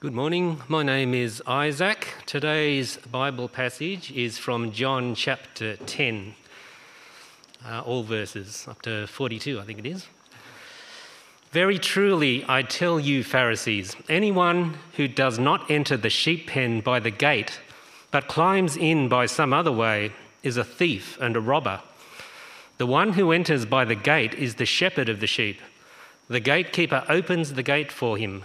Good morning. My name is Isaac. Today's Bible passage is from John chapter 10, uh, all verses up to 42, I think it is. Very truly, I tell you, Pharisees, anyone who does not enter the sheep pen by the gate, but climbs in by some other way, is a thief and a robber. The one who enters by the gate is the shepherd of the sheep. The gatekeeper opens the gate for him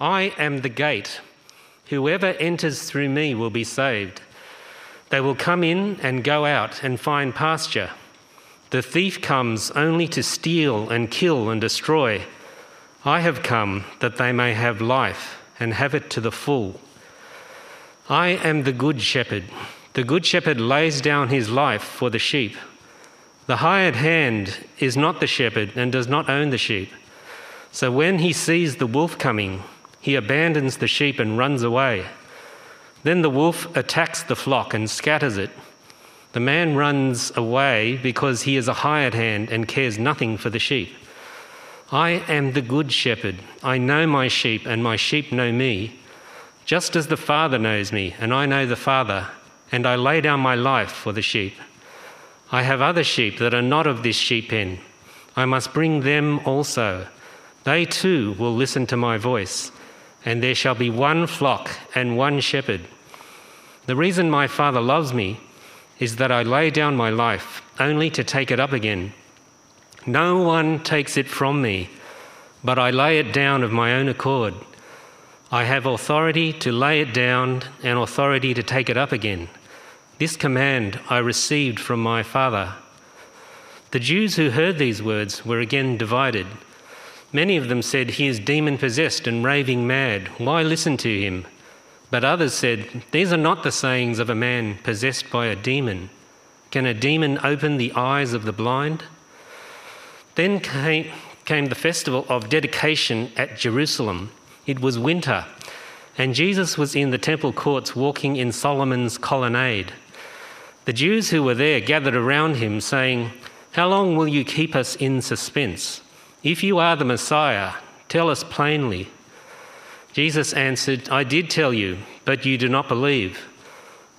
I am the gate. Whoever enters through me will be saved. They will come in and go out and find pasture. The thief comes only to steal and kill and destroy. I have come that they may have life and have it to the full. I am the good shepherd. The good shepherd lays down his life for the sheep. The hired hand is not the shepherd and does not own the sheep. So when he sees the wolf coming, he abandons the sheep and runs away. Then the wolf attacks the flock and scatters it. The man runs away because he is a hired hand and cares nothing for the sheep. I am the good shepherd. I know my sheep, and my sheep know me, just as the Father knows me, and I know the Father, and I lay down my life for the sheep. I have other sheep that are not of this sheep pen. I must bring them also. They too will listen to my voice and there shall be one flock and one shepherd. The reason my Father loves me is that I lay down my life only to take it up again. No one takes it from me, but I lay it down of my own accord. I have authority to lay it down and authority to take it up again. This command I received from my Father. The Jews who heard these words were again divided. Many of them said, He is demon possessed and raving mad. Why listen to him? But others said, These are not the sayings of a man possessed by a demon. Can a demon open the eyes of the blind? Then came, came the festival of dedication at Jerusalem. It was winter, and Jesus was in the temple courts walking in Solomon's colonnade. The Jews who were there gathered around him, saying, How long will you keep us in suspense? If you are the Messiah, tell us plainly. Jesus answered, I did tell you, but you do not believe.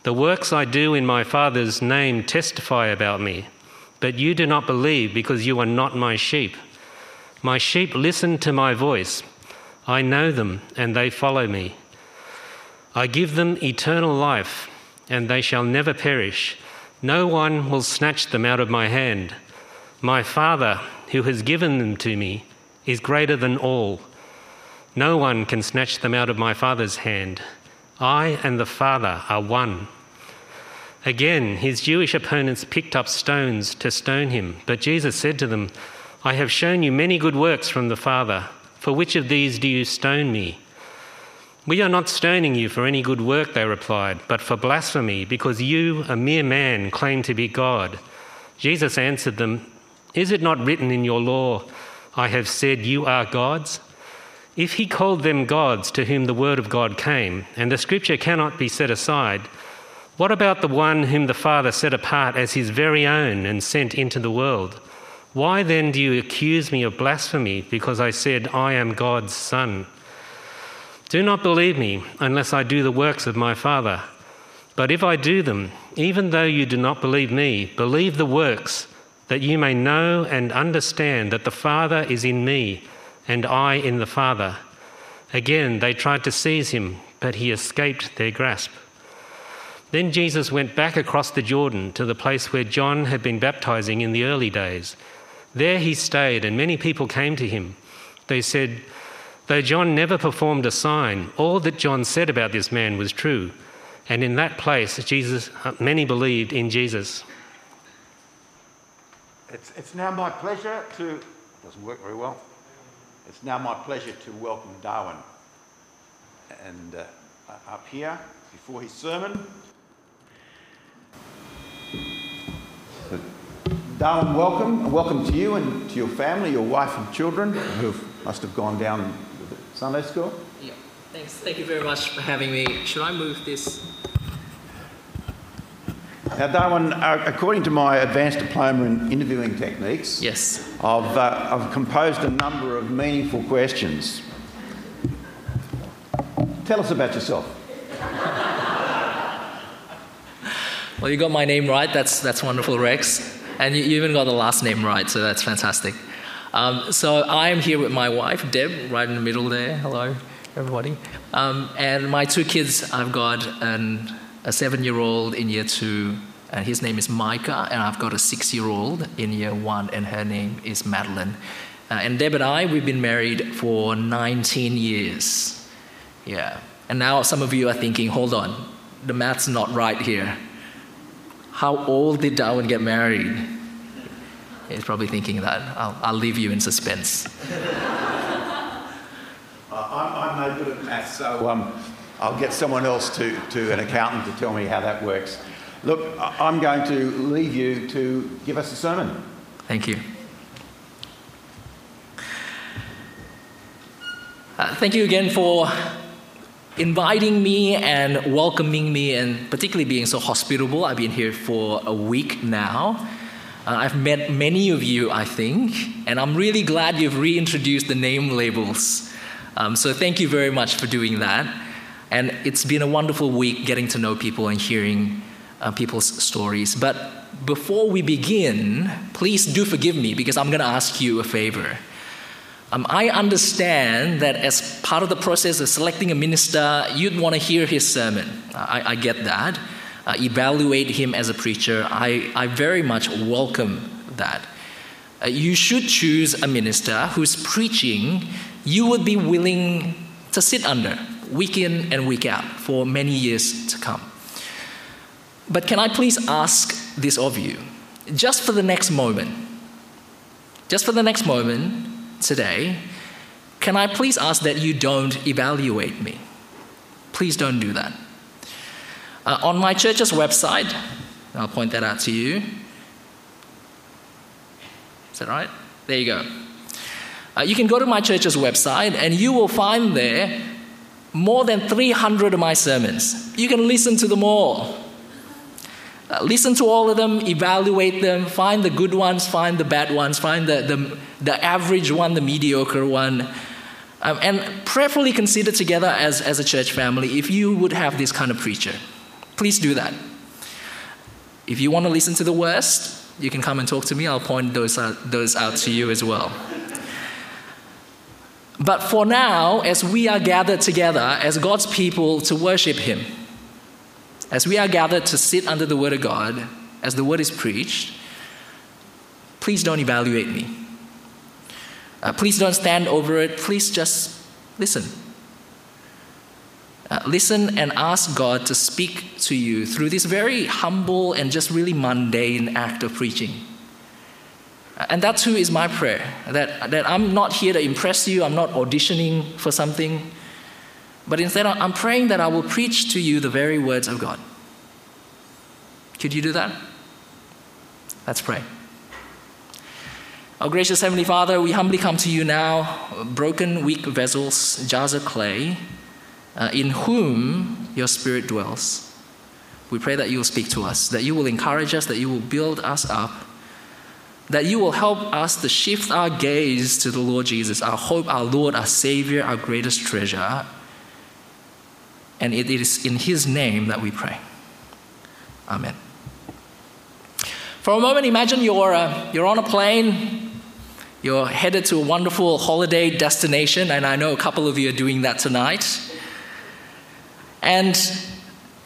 The works I do in my Father's name testify about me, but you do not believe because you are not my sheep. My sheep listen to my voice. I know them, and they follow me. I give them eternal life, and they shall never perish. No one will snatch them out of my hand. My Father who has given them to me is greater than all. No one can snatch them out of my Father's hand. I and the Father are one. Again, his Jewish opponents picked up stones to stone him, but Jesus said to them, I have shown you many good works from the Father. For which of these do you stone me? We are not stoning you for any good work, they replied, but for blasphemy, because you, a mere man, claim to be God. Jesus answered them, is it not written in your law, I have said you are gods? If he called them gods to whom the word of God came, and the scripture cannot be set aside, what about the one whom the Father set apart as his very own and sent into the world? Why then do you accuse me of blasphemy because I said, I am God's Son? Do not believe me unless I do the works of my Father. But if I do them, even though you do not believe me, believe the works that you may know and understand that the Father is in me and I in the Father. Again, they tried to seize him, but he escaped their grasp. Then Jesus went back across the Jordan to the place where John had been baptizing in the early days. There he stayed, and many people came to him. They said, Though John never performed a sign, all that John said about this man was true. And in that place, Jesus, uh, many believed in Jesus. It's, it's now my pleasure to, doesn't work very well. It's now my pleasure to welcome Darwin and uh, up here before his sermon. Darwin, welcome. Welcome to you and to your family, your wife and children who must have gone down Sunday school. Yeah, thanks. Thank you very much for having me. Should I move this? Now, Darwin, uh, according to my advanced diploma in interviewing techniques, Yes. I've, uh, I've composed a number of meaningful questions. Tell us about yourself. Well, you got my name right. That's that's wonderful, Rex. And you, you even got the last name right, so that's fantastic. Um, so I am here with my wife, Deb, right in the middle there. Hello, everybody. Um, and my two kids. I've got an, a seven-year-old in year two, and his name is Micah, and I've got a six-year-old in year one, and her name is Madeline. Uh, and Deb and I, we've been married for 19 years. Yeah. And now some of you are thinking, hold on, the math's not right here. How old did Darwin get married? He's probably thinking that. I'll, I'll leave you in suspense. I'm, I'm no good at maths, so um, I'll get someone else to, to an accountant to tell me how that works. Look, I'm going to leave you to give us a sermon. Thank you. Uh, thank you again for inviting me and welcoming me, and particularly being so hospitable. I've been here for a week now. Uh, I've met many of you, I think, and I'm really glad you've reintroduced the name labels. Um, so thank you very much for doing that. And it's been a wonderful week getting to know people and hearing uh, people's stories. But before we begin, please do forgive me because I'm going to ask you a favor. Um, I understand that as part of the process of selecting a minister, you'd want to hear his sermon. I, I get that. Uh, evaluate him as a preacher. I, I very much welcome that. Uh, you should choose a minister whose preaching you would be willing to sit under week in and week out for many years to come. But can I please ask this of you? Just for the next moment, just for the next moment today, can I please ask that you don't evaluate me? Please don't do that. Uh, on my church's website, I'll point that out to you. Is that right? There you go. Uh, you can go to my church's website and you will find there more than 300 of my sermons. You can listen to them all. Uh, listen to all of them, evaluate them, find the good ones, find the bad ones, find the, the, the average one, the mediocre one, um, and prayerfully consider together as, as a church family if you would have this kind of preacher. Please do that. If you want to listen to the worst, you can come and talk to me. I'll point those out, those out to you as well. But for now, as we are gathered together as God's people to worship Him, as we are gathered to sit under the Word of God, as the Word is preached, please don't evaluate me. Uh, please don't stand over it. Please just listen. Uh, listen and ask God to speak to you through this very humble and just really mundane act of preaching. And that too is my prayer that, that I'm not here to impress you, I'm not auditioning for something, but instead I'm praying that I will preach to you the very words of God. Could you do that? Let's pray. Our gracious Heavenly Father, we humbly come to you now, broken, weak vessels, jars of clay, uh, in whom your Spirit dwells. We pray that you will speak to us, that you will encourage us, that you will build us up, that you will help us to shift our gaze to the Lord Jesus, our hope, our Lord, our Savior, our greatest treasure. And it is in His name that we pray. Amen. For a moment, imagine you're, uh, you're on a plane, you're headed to a wonderful holiday destination, and I know a couple of you are doing that tonight. And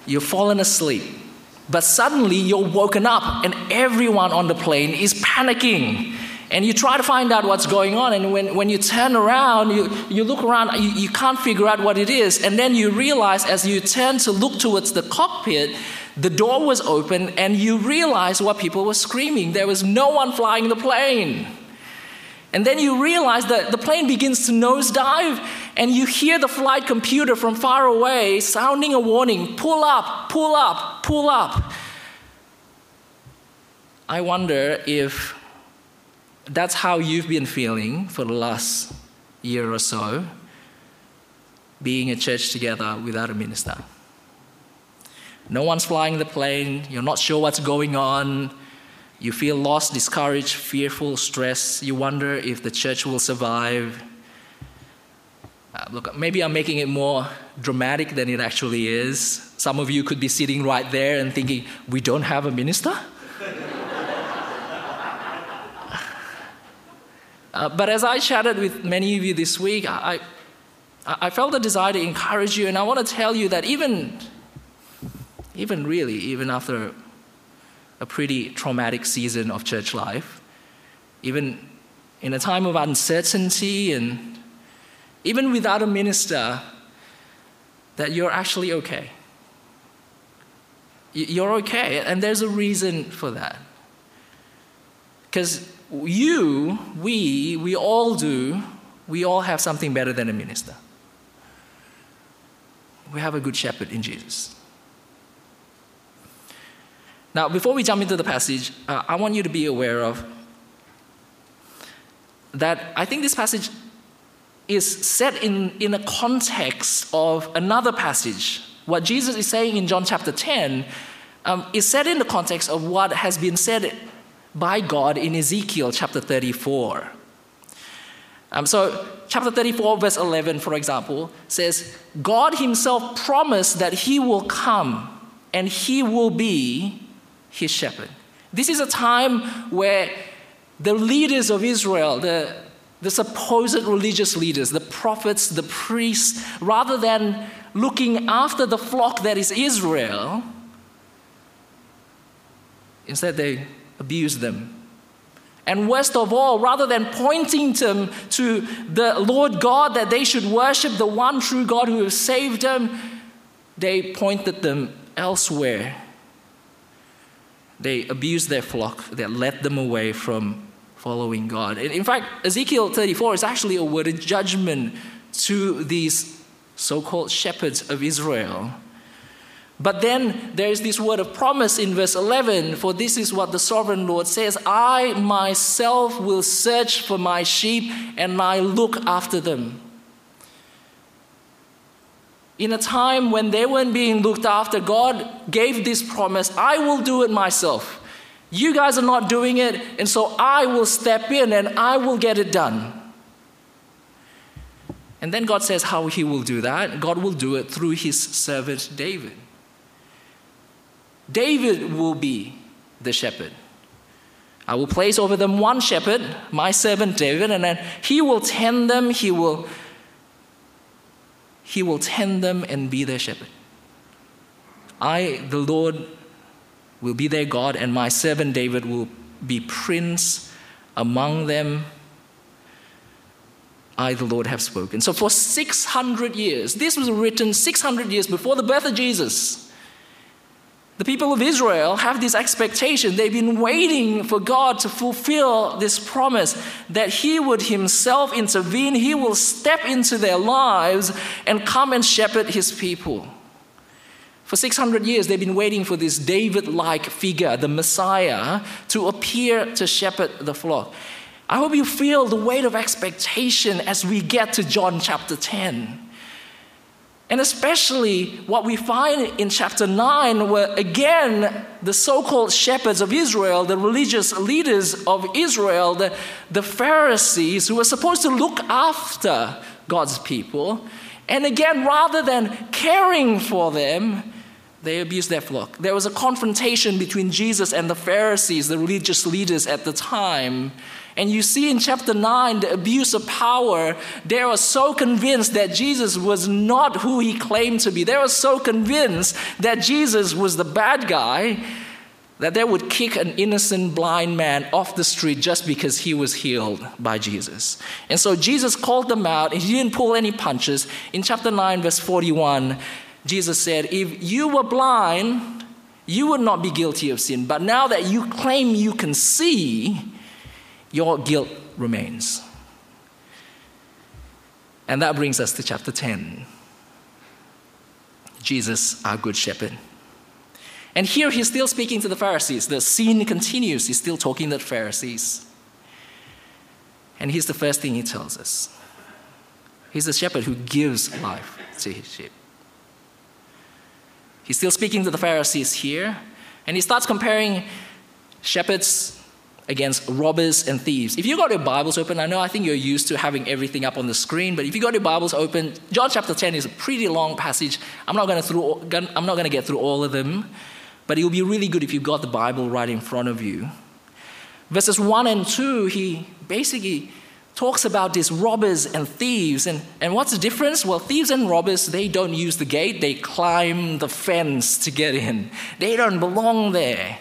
you've fallen asleep. But suddenly you're woken up, and everyone on the plane is panicking. And you try to find out what's going on, and when, when you turn around, you, you look around, you, you can't figure out what it is. And then you realize as you turn to look towards the cockpit, the door was open, and you realize what people were screaming. There was no one flying the plane. And then you realize that the plane begins to nosedive, and you hear the flight computer from far away sounding a warning pull up, pull up, pull up. I wonder if that's how you've been feeling for the last year or so, being a church together without a minister. No one's flying the plane, you're not sure what's going on, you feel lost, discouraged, fearful, stressed, you wonder if the church will survive. Uh, look, maybe I'm making it more dramatic than it actually is. Some of you could be sitting right there and thinking, we don't have a minister? Uh, but as I chatted with many of you this week, I, I felt a desire to encourage you, and I want to tell you that even, even really, even after a pretty traumatic season of church life, even in a time of uncertainty and even without a minister, that you're actually okay. You're okay, and there's a reason for that. Because you, we, we all do, we all have something better than a minister. We have a good shepherd in Jesus. Now, before we jump into the passage, uh, I want you to be aware of that I think this passage is set in, in a context of another passage. What Jesus is saying in John chapter 10 um, is set in the context of what has been said by God in Ezekiel chapter 34. Um, so, chapter 34, verse 11, for example, says, God Himself promised that He will come and He will be His shepherd. This is a time where the leaders of Israel, the, the supposed religious leaders, the prophets, the priests, rather than looking after the flock that is Israel, instead they abuse them. And worst of all, rather than pointing them to the Lord God that they should worship, the one true God who has saved them, they pointed them elsewhere. They abused their flock, they led them away from following God. And In fact, Ezekiel 34 is actually a word of judgment to these so called shepherds of Israel but then there is this word of promise in verse 11 for this is what the sovereign Lord says I myself will search for my sheep and I look after them. In a time when they weren't being looked after, God gave this promise I will do it myself. You guys are not doing it, and so I will step in and I will get it done. And then God says how He will do that. God will do it through His servant David. David will be the shepherd. I will place over them one shepherd, my servant David, and then he will tend them, he will he will tend them and be their shepherd. I, the Lord, will be their God, and my servant David will be prince among them. I, the Lord, have spoken. So, for 600 years, this was written 600 years before the birth of Jesus. The people of Israel have this expectation. They've been waiting for God to fulfill this promise that He would Himself intervene, He will step into their lives and come and shepherd His people. For 600 years, they've been waiting for this David like figure, the Messiah, to appear to shepherd the flock. I hope you feel the weight of expectation as we get to John chapter 10. And especially what we find in chapter 9, where again the so called shepherds of Israel, the religious leaders of Israel, the, the Pharisees, who were supposed to look after God's people, and again, rather than caring for them, they abused their flock. There was a confrontation between Jesus and the Pharisees, the religious leaders at the time. And you see in chapter 9 the abuse of power. They were so convinced that Jesus was not who he claimed to be. They were so convinced that Jesus was the bad guy that they would kick an innocent blind man off the street just because he was healed by Jesus. And so Jesus called them out. and He didn't pull any punches. In chapter 9, verse 41, Jesus said, If you were blind, you would not be guilty of sin. But now that you claim you can see, your guilt remains. And that brings us to chapter 10. Jesus, our good shepherd. And here he's still speaking to the Pharisees. The scene continues. He's still talking to the Pharisees. And here's the first thing he tells us He's a shepherd who gives life to his sheep. He's still speaking to the Pharisees here, and he starts comparing shepherds against robbers and thieves. If you got your Bibles open, I know I think you're used to having everything up on the screen, but if you got your Bibles open, John chapter 10 is a pretty long passage. I'm not going to I'm not going to get through all of them, but it will be really good if you've got the Bible right in front of you. Verses 1 and 2, he basically talks about these robbers and thieves. And, and what's the difference? Well, thieves and robbers, they don't use the gate, they climb the fence to get in. They don't belong there.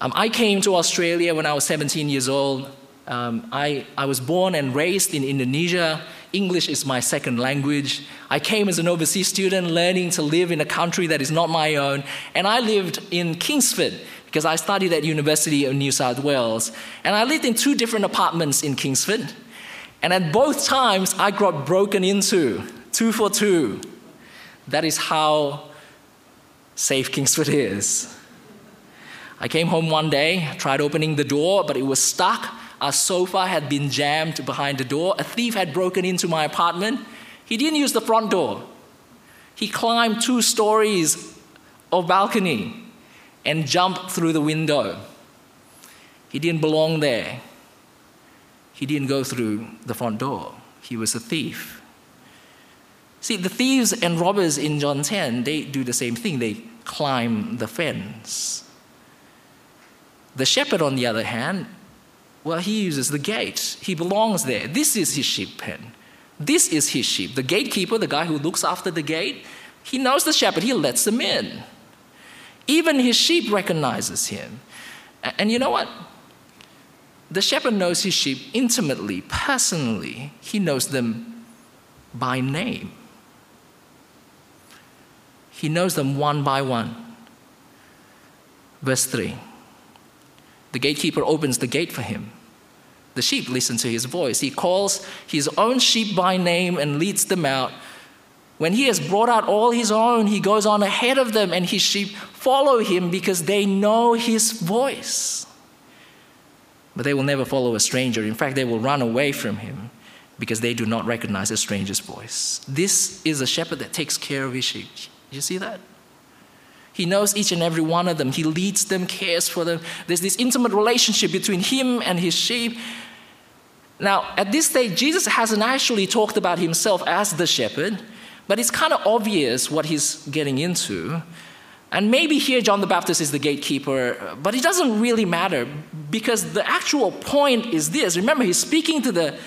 Um, I came to Australia when I was 17 years old. Um, I, I was born and raised in Indonesia. English is my second language. I came as an overseas student, learning to live in a country that is not my own. And I lived in Kingsford because I studied at University of New South Wales. And I lived in two different apartments in Kingsford. And at both times, I got broken into, two for two. That is how safe Kingsford is. I came home one day, tried opening the door, but it was stuck. Our sofa had been jammed behind the door. A thief had broken into my apartment. He didn't use the front door. He climbed two stories of balcony and jumped through the window. He didn't belong there. He didn't go through the front door. He was a thief. See, the thieves and robbers in John 10, they do the same thing. They climb the fence. The shepherd, on the other hand, well, he uses the gate. He belongs there. This is his sheep pen. This is his sheep. The gatekeeper, the guy who looks after the gate, he knows the shepherd. He lets them in. Even his sheep recognizes him. And you know what? The shepherd knows his sheep intimately, personally. He knows them by name. He knows them one by one. Verse 3 the gatekeeper opens the gate for him. The sheep listen to his voice. He calls his own sheep by name and leads them out. When he has brought out all his own, he goes on ahead of them, and his sheep follow him because they know his voice. But they will never follow a stranger. In fact, they will run away from him because they do not recognize a stranger's voice. This is a shepherd that takes care of his sheep. You see that? He knows each and every one of them. He leads them, cares for them. There's this intimate relationship between him and his sheep. Now, at this stage, Jesus hasn't actually talked about himself as the shepherd, but it's kind of obvious what he's getting into. And maybe here John the Baptist is the gatekeeper, but it doesn't really matter because the actual point is this. Remember, he's speaking to the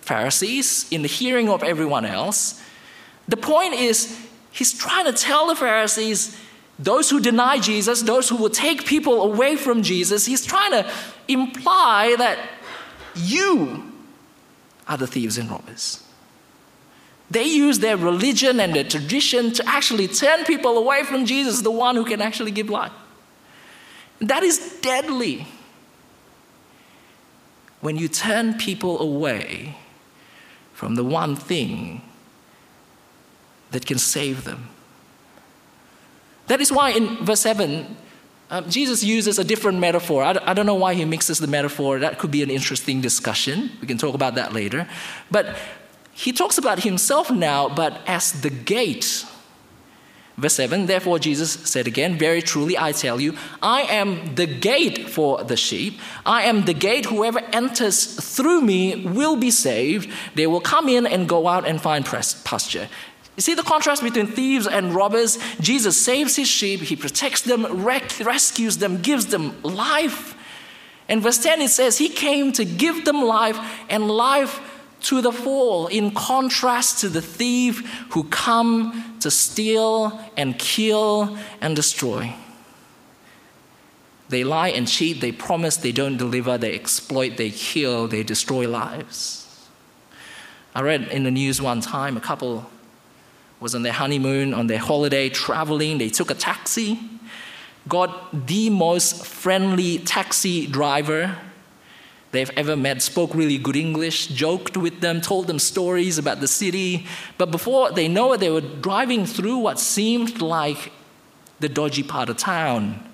Pharisees in the hearing of everyone else. The point is, he's trying to tell the Pharisees, those who deny Jesus, those who will take people away from Jesus, he's trying to imply that you are the thieves and robbers. They use their religion and their tradition to actually turn people away from Jesus, the one who can actually give life. That is deadly. When you turn people away from the one thing that can save them. That is why in verse 7, um, Jesus uses a different metaphor. I, I don't know why he mixes the metaphor. That could be an interesting discussion. We can talk about that later. But he talks about himself now, but as the gate. Verse 7 Therefore, Jesus said again, Very truly I tell you, I am the gate for the sheep. I am the gate. Whoever enters through me will be saved. They will come in and go out and find pasture. You see the contrast between thieves and robbers? Jesus saves his sheep, he protects them, rec- rescues them, gives them life. And verse 10, it says, He came to give them life and life to the full, in contrast to the thief who come to steal and kill and destroy. They lie and cheat, they promise, they don't deliver, they exploit, they kill, they destroy lives. I read in the news one time a couple was on their honeymoon, on their holiday, traveling. They took a taxi, got the most friendly taxi driver they've ever met, spoke really good English, joked with them, told them stories about the city. But before they know it, they were driving through what seemed like the dodgy part of town.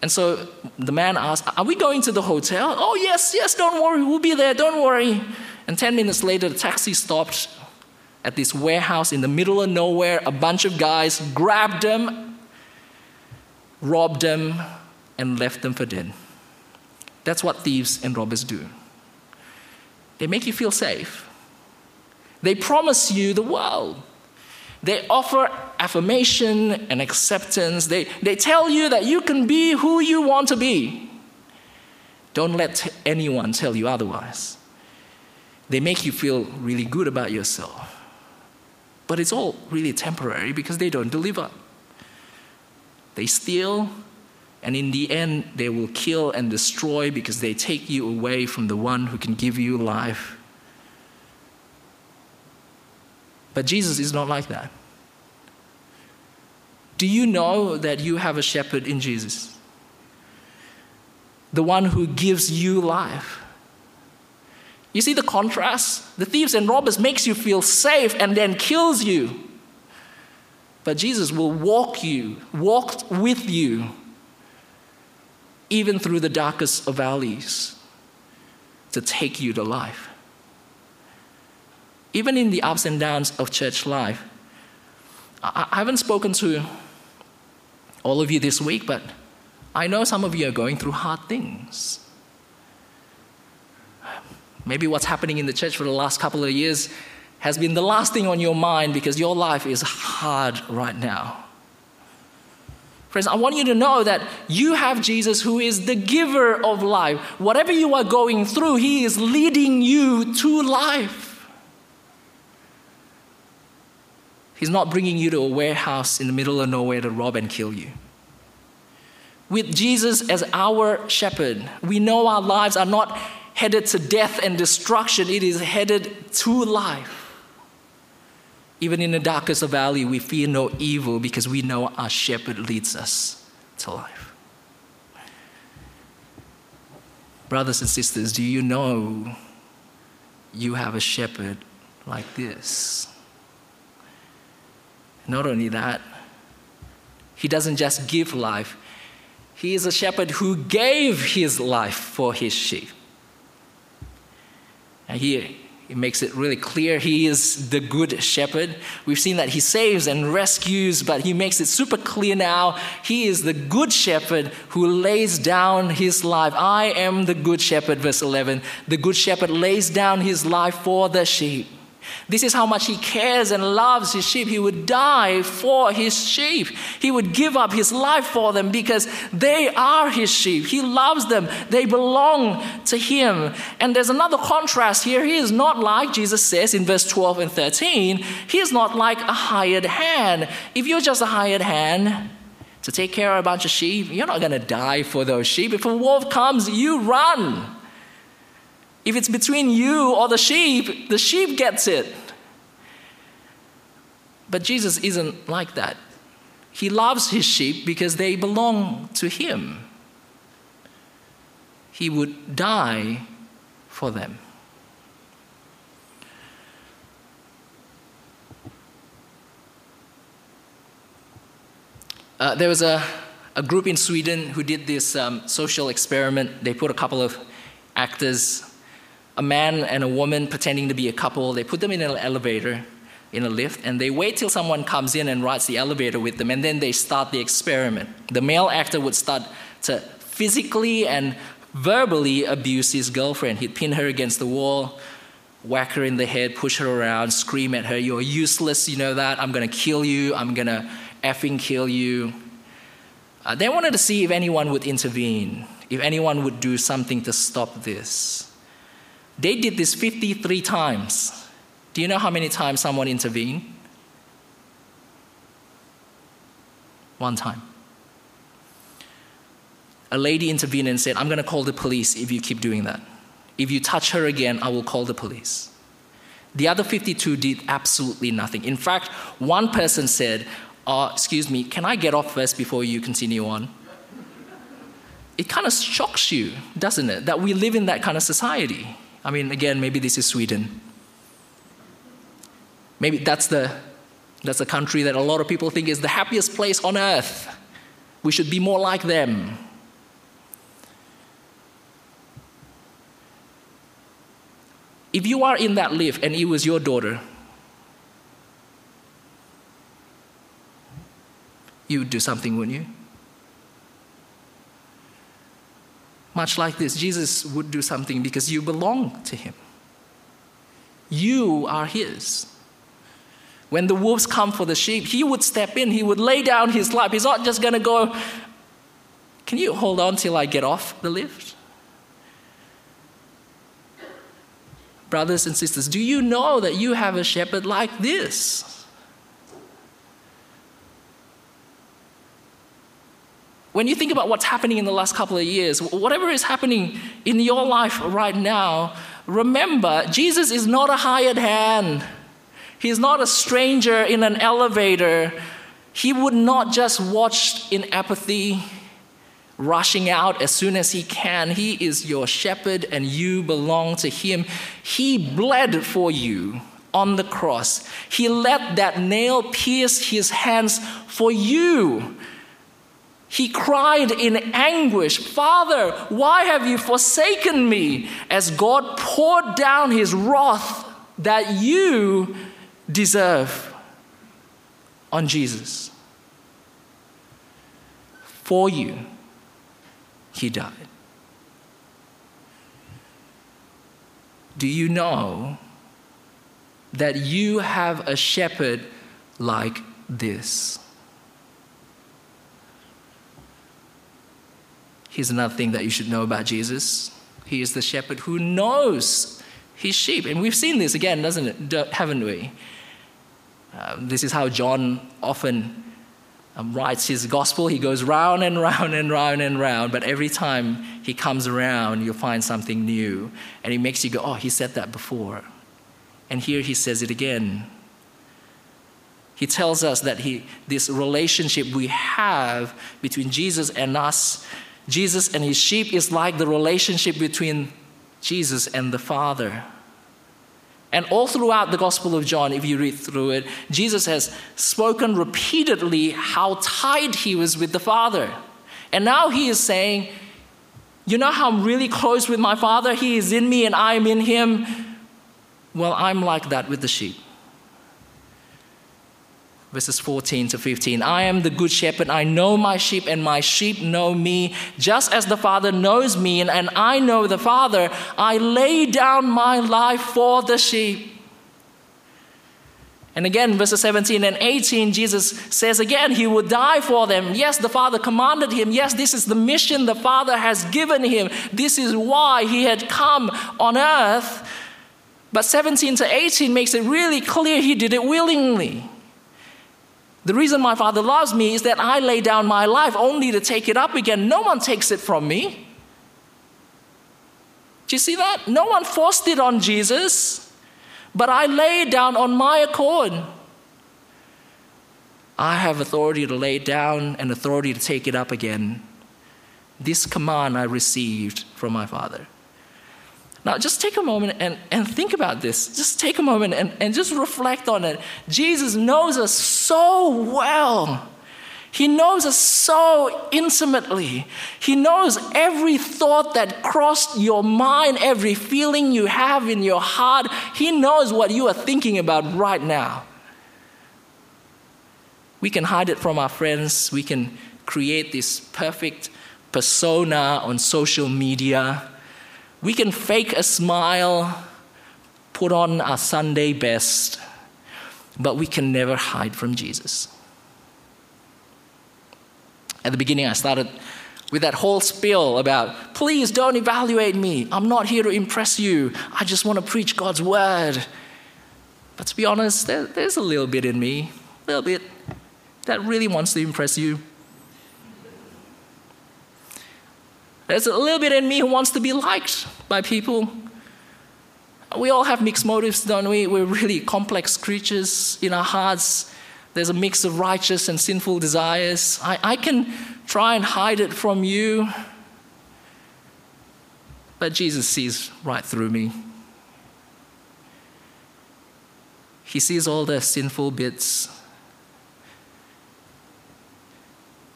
And so the man asked, Are we going to the hotel? Oh, yes, yes, don't worry, we'll be there, don't worry. And 10 minutes later, the taxi stopped at this warehouse in the middle of nowhere. A bunch of guys grabbed them, robbed them, and left them for dead. That's what thieves and robbers do. They make you feel safe. They promise you the world. They offer affirmation and acceptance. They, they tell you that you can be who you want to be. Don't let anyone tell you otherwise. They make you feel really good about yourself. But it's all really temporary because they don't deliver. They steal, and in the end, they will kill and destroy because they take you away from the one who can give you life. But Jesus is not like that. Do you know that you have a shepherd in Jesus? The one who gives you life. You see the contrast? The thieves and robbers makes you feel safe and then kills you. But Jesus will walk you, walk with you, even through the darkest of valleys, to take you to life. Even in the ups and downs of church life. I haven't spoken to all of you this week, but I know some of you are going through hard things. Maybe what's happening in the church for the last couple of years has been the last thing on your mind because your life is hard right now. Friends, I want you to know that you have Jesus who is the giver of life. Whatever you are going through, He is leading you to life. He's not bringing you to a warehouse in the middle of nowhere to rob and kill you. With Jesus as our shepherd, we know our lives are not headed to death and destruction, it is headed to life. Even in the darkest of valley, we fear no evil because we know our shepherd leads us to life. Brothers and sisters, do you know you have a shepherd like this? Not only that, he doesn't just give life, he is a shepherd who gave his life for his sheep. And here he makes it really clear he is the good shepherd. We've seen that he saves and rescues, but he makes it super clear now. He is the good shepherd who lays down his life. I am the good shepherd, verse 11. The good shepherd lays down his life for the sheep. This is how much he cares and loves his sheep. He would die for his sheep. He would give up his life for them because they are his sheep. He loves them, they belong to him. And there's another contrast here. He is not like Jesus says in verse 12 and 13, he is not like a hired hand. If you're just a hired hand, to take care of a bunch of sheep, you're not going to die for those sheep. If a wolf comes, you run. If it's between you or the sheep, the sheep gets it. But Jesus isn't like that. He loves his sheep because they belong to him. He would die for them. Uh, there was a, a group in Sweden who did this um, social experiment. They put a couple of actors a man and a woman pretending to be a couple. They put them in an elevator, in a lift, and they wait till someone comes in and rides the elevator with them, and then they start the experiment. The male actor would start to physically and verbally abuse his girlfriend. He'd pin her against the wall, whack her in the head, push her around, scream at her, You're useless, you know that? I'm gonna kill you, I'm gonna effing kill you. Uh, they wanted to see if anyone would intervene, if anyone would do something to stop this. They did this 53 times. Do you know how many times someone intervened? One time. A lady intervened and said, I'm going to call the police if you keep doing that. If you touch her again, I will call the police. The other 52 did absolutely nothing. In fact, one person said, oh, Excuse me, can I get off first before you continue on? it kind of shocks you, doesn't it, that we live in that kind of society. I mean, again, maybe this is Sweden. Maybe that's the, that's the country that a lot of people think is the happiest place on earth. We should be more like them. If you are in that lift and it was your daughter, you would do something, wouldn't you? Much like this, Jesus would do something because you belong to him. You are his. When the wolves come for the sheep, he would step in, he would lay down his life. He's not just going to go, Can you hold on till I get off the lift? Brothers and sisters, do you know that you have a shepherd like this? When you think about what's happening in the last couple of years, whatever is happening in your life right now, remember, Jesus is not a hired hand. He's not a stranger in an elevator. He would not just watch in apathy, rushing out as soon as he can. He is your shepherd and you belong to him. He bled for you on the cross. He let that nail pierce his hands for you. He cried in anguish, Father, why have you forsaken me? As God poured down his wrath that you deserve on Jesus. For you, he died. Do you know that you have a shepherd like this? Here's another thing that you should know about Jesus. He is the shepherd who knows his sheep. And we've seen this again, doesn't it? Haven't we? Um, this is how John often um, writes his gospel. He goes round and round and round and round, but every time he comes around, you'll find something new. And he makes you go, oh, he said that before. And here he says it again. He tells us that he, this relationship we have between Jesus and us, Jesus and his sheep, is like the relationship between Jesus and the Father. And all throughout the Gospel of John, if you read through it, Jesus has spoken repeatedly how tight he was with the Father. And now he is saying, You know how I'm really close with my Father? He is in me and I am in him. Well, I'm like that with the sheep verses 14 to 15. I am the good shepherd. I know my sheep, and my sheep know me. Just as the Father knows me, and, and I know the Father, I lay down my life for the sheep. And again, verses 17 and 18, Jesus says again, He would die for them. Yes, the Father commanded Him. Yes, this is the mission the Father has given Him. This is why He had come on earth. But 17 to 18 makes it really clear He did it willingly. The reason my Father loves me is that I lay down my life only to take it up again. No one takes it from me. Do you see that? No one forced it on Jesus, but I lay it down on my accord. I have authority to lay it down and authority to take it up again. This command I received from my Father. Now, just take a moment and, and think about this. Just take moment and, and just reflect on it. Jesus knows us so well. He knows us so intimately. He knows every thought that crossed your mind, every feeling you have in your heart. He knows what you are thinking about right now. We can hide it from our friends. We can create this perfect persona on social media. We can fake a smile, put on our Sunday best, but we can never hide from Jesus. At the beginning, I started with that whole spiel about, please don't evaluate me. I'm not here to impress you. I just want to preach God's word. But to be honest, there, there's a little bit in me, a little bit, that really wants to impress you. There's a little bit in me who wants to be liked by people. We all have mixed motives, don't we? We're really complex creatures in our hearts. There's a mix of righteous and sinful desires. I, I can try and hide it from you. But Jesus sees right through me. He sees all the sinful bits.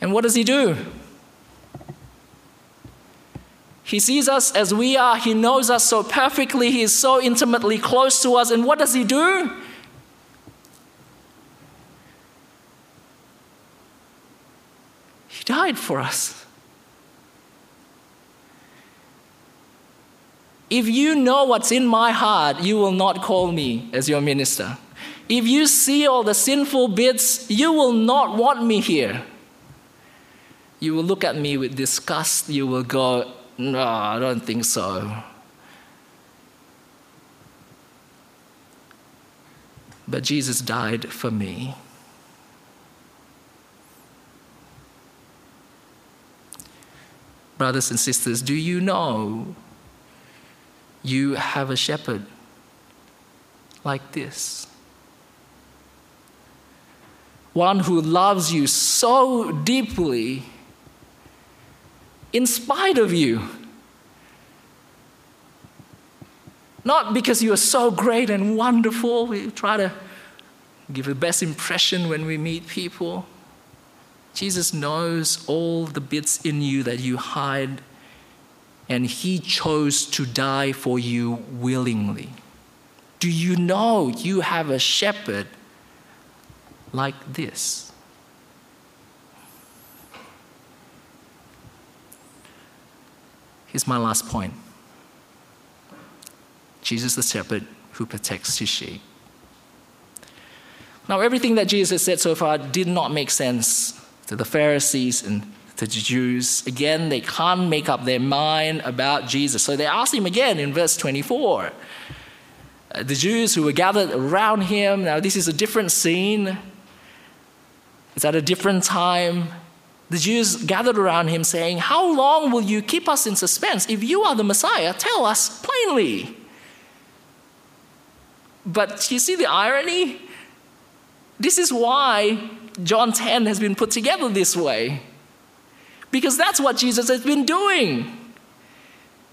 And what does he do? He sees us as we are. He knows us so perfectly. He is so intimately close to us. And what does he do? He died for us. If you know what's in my heart, you will not call me as your minister. If you see all the sinful bits, you will not want me here. You will look at me with disgust. You will go, No, I don't think so. But Jesus died for me. Brothers and sisters, do you know you have a shepherd like this? One who loves you so deeply in spite of you. Not because you are so great and wonderful, we try to give the best impression when we meet people. Jesus knows all the bits in you that you hide, and He chose to die for you willingly. Do you know you have a shepherd like this? Here's my last point Jesus, the shepherd who protects his sheep. Now, everything that Jesus said so far did not make sense to the Pharisees and to the Jews. Again, they can't make up their mind about Jesus. So they ask him again in verse 24. Uh, the Jews who were gathered around him, now this is a different scene, it's at a different time. The Jews gathered around him saying, How long will you keep us in suspense? If you are the Messiah, tell us plainly. But you see the irony? This is why John 10 has been put together this way. Because that's what Jesus has been doing.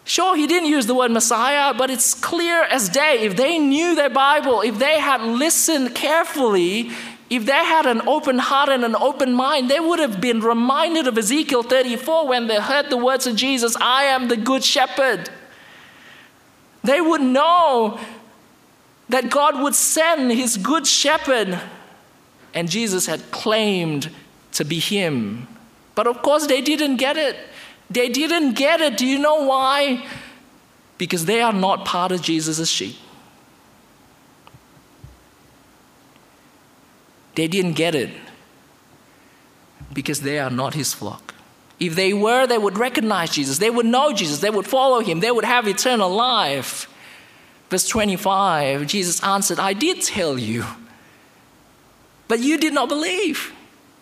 Sure, he didn't use the word Messiah, but it's clear as day. If they knew their Bible, if they had listened carefully, if they had an open heart and an open mind, they would have been reminded of Ezekiel 34 when they heard the words of Jesus I am the good shepherd. They would know that God would send his good shepherd and Jesus had claimed to be him. But of course, they didn't get it. They didn't get it. Do you know why? Because they are not part of Jesus' sheep. They didn't get it because they are not his flock. If they were, they would recognize Jesus, they would know Jesus, they would follow him, they would have eternal life. Verse 25, Jesus answered, I did tell you but you did not believe.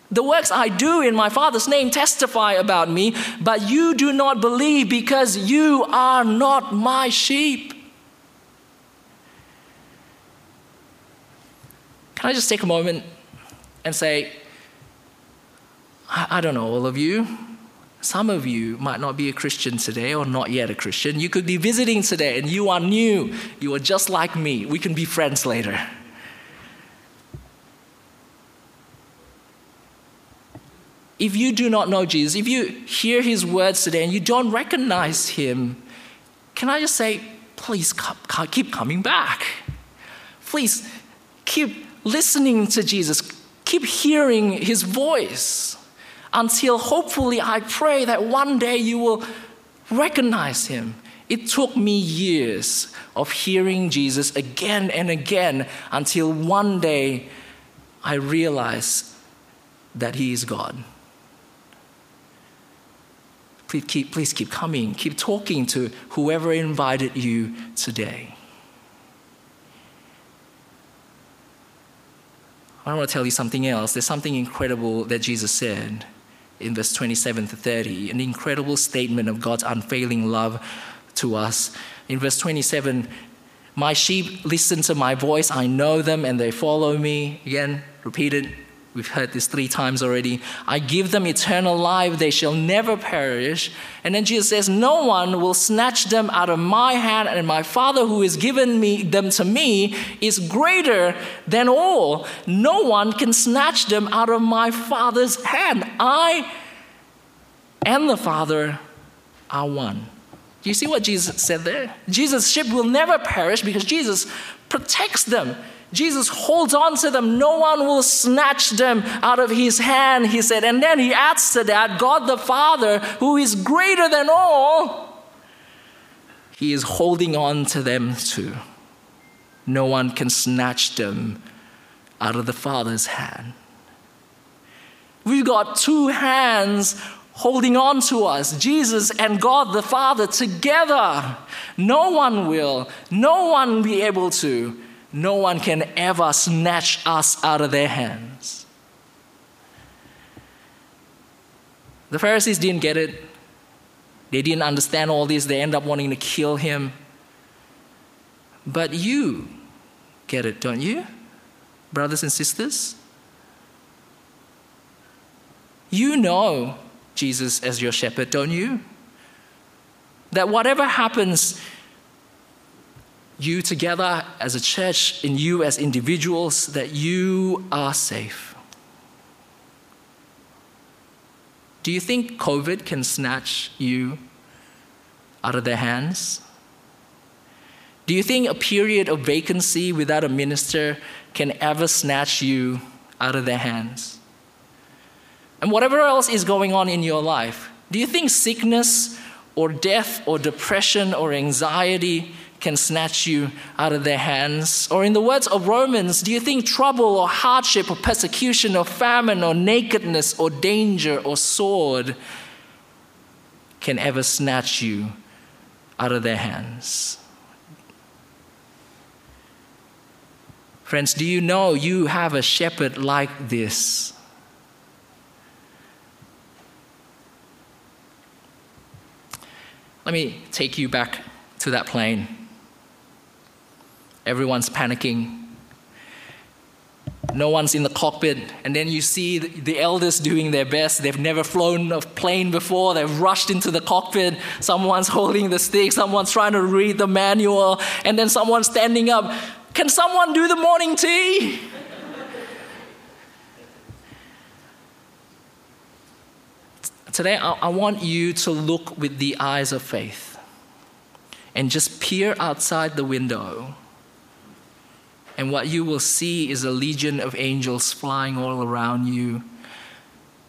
The works I do in my Father's name testify about me, but you do not believe because you are not my sheep. Can I just take a moment and say, I, I don't know, all of you, some of you might not be a Christian today or not yet a Christian. You could be visiting today and you are new. You are just like me. We can be friends later. If you do not know Jesus, if you hear his words today and you don't recognize him, can I just say, please keep coming back? Please keep listening to Jesus, keep hearing his voice until hopefully I pray that one day you will recognize him. It took me years of hearing Jesus again and again until one day I realized that he is God. Please keep, please keep coming. Keep talking to whoever invited you today. I want to tell you something else. There's something incredible that Jesus said in verse 27 to 30, an incredible statement of God's unfailing love to us. In verse 27, my sheep listen to my voice, I know them, and they follow me. Again, repeated We've heard this three times already. I give them eternal life, they shall never perish. And then Jesus says, No one will snatch them out of my hand, and my Father who has given me them to me is greater than all. No one can snatch them out of my Father's hand. I and the Father are one. Do you see what Jesus said there? Jesus' sheep will never perish because Jesus protects them. Jesus holds on to them. No one will snatch them out of his hand, he said. And then he adds to that God the Father, who is greater than all, he is holding on to them too. No one can snatch them out of the Father's hand. We've got two hands holding on to us, Jesus and God the Father together. No one will, no one be able to no one can ever snatch us out of their hands. The Pharisees didn't get it. They didn't understand all this. They end up wanting to kill him. But you get it, don't you? Brothers and sisters? You know Jesus as your shepherd, don't you? That whatever happens you together as a church, in you as individuals, that you are safe. Do you think COVID can snatch you out of their hands? Do you think a period of vacancy without a minister can ever snatch you out of their hands? And whatever else is going on in your life, do you think sickness or death or depression or anxiety can snatch you out of their hands? Or, in the words of Romans, do you think trouble or hardship or persecution or famine or nakedness or danger or sword can ever snatch you out of their hands? Friends, do you know you have a shepherd like this? Let me take you back to that plane. Everyone's panicking. No one's in the cockpit. And then you see the elders doing their best. They've never flown a plane before. They've rushed into the cockpit. Someone's holding the stick. Someone's trying to read the manual. And then someone's standing up. Can someone do the morning tea? Today, I, want you to look with the eyes of faith and just peer outside the window and what you will see is a legion of angels flying all around you.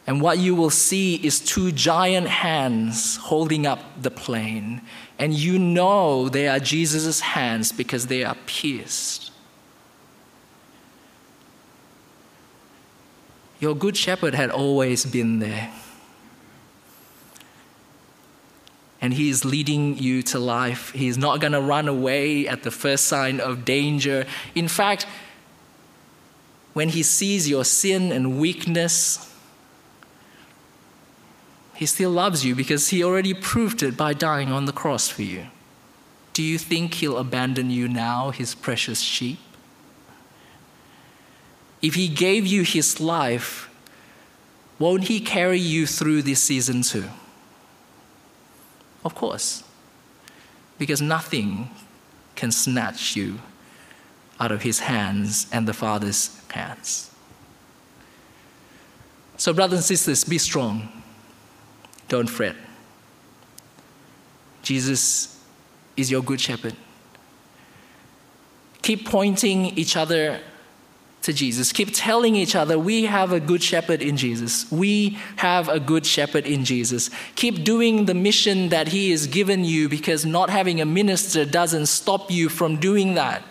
And what you will see is two giant hands holding up the plane. And you know they are Jesus' hands because they are pierced. Your good shepherd had always been there. And He is leading you to life. He is not going to run away at the first sign of danger. In fact, when He sees your sin and weakness, He still loves you because He already proved it by dying on the cross for you. Do you think He'll abandon you now, His precious sheep? If He gave you His life, won't He carry you through this season too? Of course. Because nothing can snatch you out of his hands and the Father's hands. So, brothers and sisters, be strong. Don't fret. Jesus is your good shepherd. Keep pointing each other to Jesus. Keep telling each other, we have a good shepherd in Jesus. We have a good shepherd in Jesus. Keep doing the mission that he has given you because not having a minister doesn't stop you from doing that.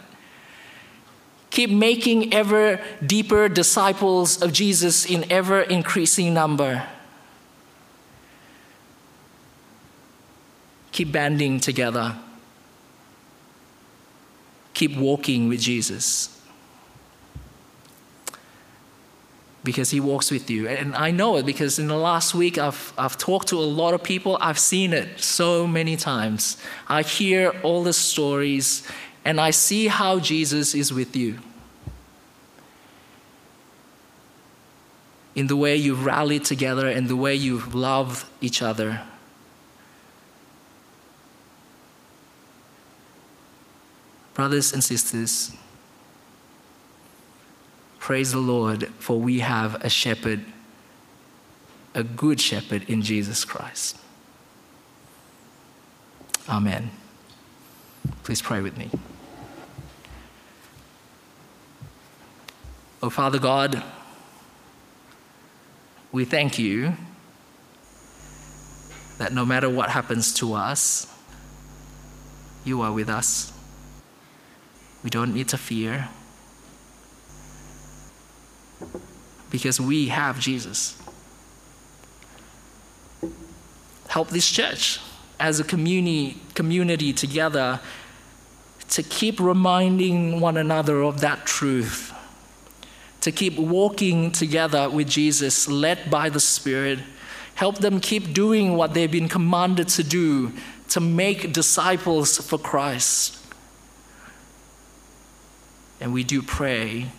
Keep making ever deeper disciples of Jesus in ever increasing number. Keep banding together. Keep walking with Jesus. Because He walks with you. And I know it because in the last week I've, I've talked to a lot of people. I've seen it so many times. I hear all the stories and I see how Jesus is with you. in the way you've rallied together, and the way you love each other. Brothers and sisters, praise the Lord, for we have a shepherd, a good shepherd in Jesus Christ. Amen. Please pray with me. Oh, Father God, we thank you that no matter what happens to us, you are with us. We don't need to fear because we have Jesus. Help this church as a community, community together to keep reminding one another of that truth, to keep walking together with Jesus, led by the Spirit. Help them keep doing what they've been commanded to do to make disciples for Christ. And we do pray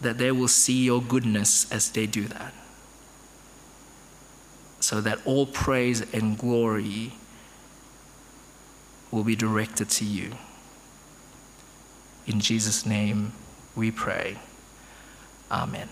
that they will see your goodness as they do that. So that all praise and glory will be directed to you. In Jesus' name we pray. Amen.